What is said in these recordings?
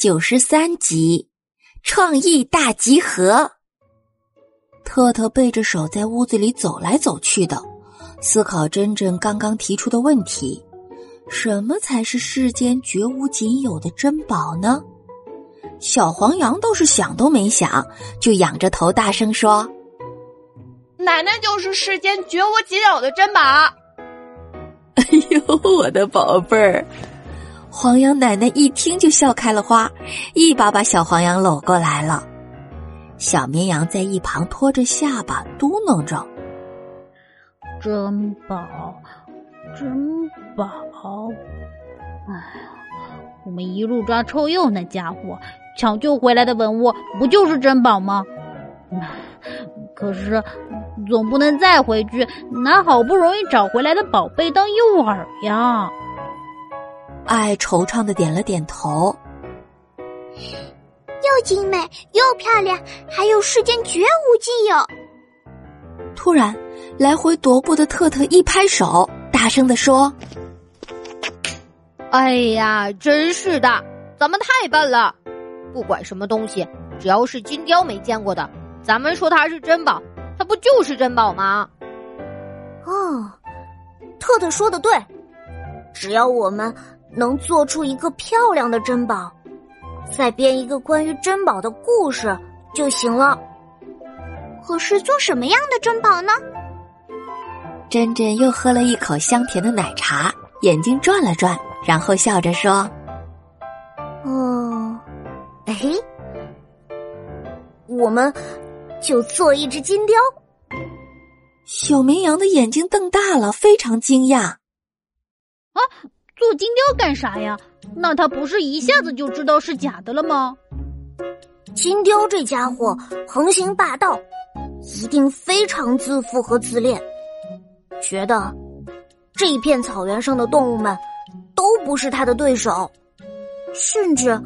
九十三集，创意大集合。特特背着手在屋子里走来走去的，思考珍珍刚刚提出的问题：什么才是世间绝无仅有的珍宝呢？小黄羊倒是想都没想，就仰着头大声说：“奶奶就是世间绝无仅有的珍宝。”哎呦，我的宝贝儿！黄羊奶奶一听就笑开了花，一把把小黄羊搂过来了。小绵羊在一旁托着下巴嘟囔着：“珍宝，珍宝！哎呀，我们一路抓臭鼬那家伙，抢救回来的文物不就是珍宝吗？可是总不能再回去拿好不容易找回来的宝贝当诱饵呀。”爱惆怅的点了点头，又精美又漂亮，还有世间绝无仅有。突然，来回踱步的特特一拍手，大声的说：“哎呀，真是的，咱们太笨了！不管什么东西，只要是金雕没见过的，咱们说它是珍宝，它不就是珍宝吗？”哦，特特说的对，只要我们。能做出一个漂亮的珍宝，再编一个关于珍宝的故事就行了。可是做什么样的珍宝呢？珍珍又喝了一口香甜的奶茶，眼睛转了转，然后笑着说：“哦，哎，我们就做一只金雕。”小绵羊的眼睛瞪大了，非常惊讶。啊！做金雕干啥呀？那他不是一下子就知道是假的了吗？金雕这家伙横行霸道，一定非常自负和自恋，觉得这一片草原上的动物们都不是他的对手，甚至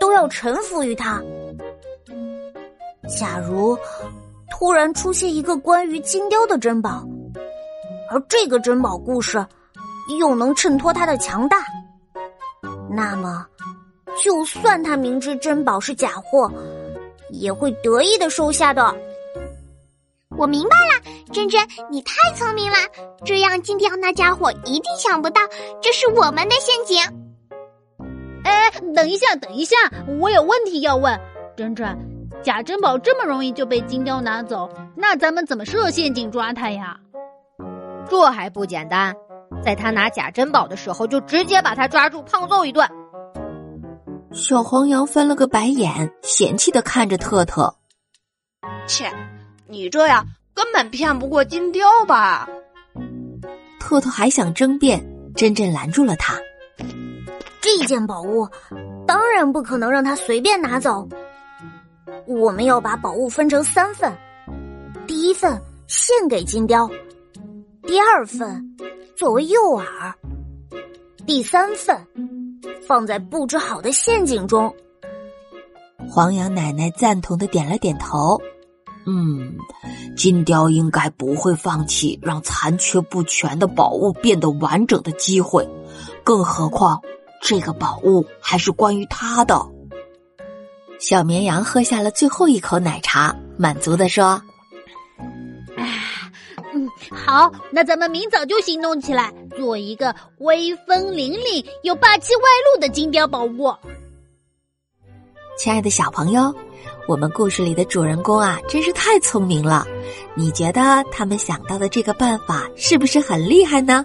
都要臣服于他。假如突然出现一个关于金雕的珍宝，而这个珍宝故事。又能衬托他的强大，那么，就算他明知珍宝是假货，也会得意的收下的。我明白了，珍珍，你太聪明了，这样金雕那家伙一定想不到这是我们的陷阱。哎，等一下，等一下，我有问题要问，珍珍，假珍宝这么容易就被金雕拿走，那咱们怎么设陷阱抓他呀？这还不简单。在他拿假珍宝的时候，就直接把他抓住，胖揍一顿。小黄羊翻了个白眼，嫌弃的看着特特：“切，你这样根本骗不过金雕吧？”特特还想争辩，珍珍拦住了他：“这件宝物当然不可能让他随便拿走。我们要把宝物分成三份，第一份献给金雕，第二份。”作为诱饵，第三份放在布置好的陷阱中。黄羊奶奶赞同的点了点头。嗯，金雕应该不会放弃让残缺不全的宝物变得完整的机会，更何况这个宝物还是关于他的。小绵羊喝下了最后一口奶茶，满足的说。好，那咱们明早就行动起来，做一个威风凛凛、又霸气外露的金雕宝物。亲爱的小朋友，我们故事里的主人公啊，真是太聪明了。你觉得他们想到的这个办法是不是很厉害呢？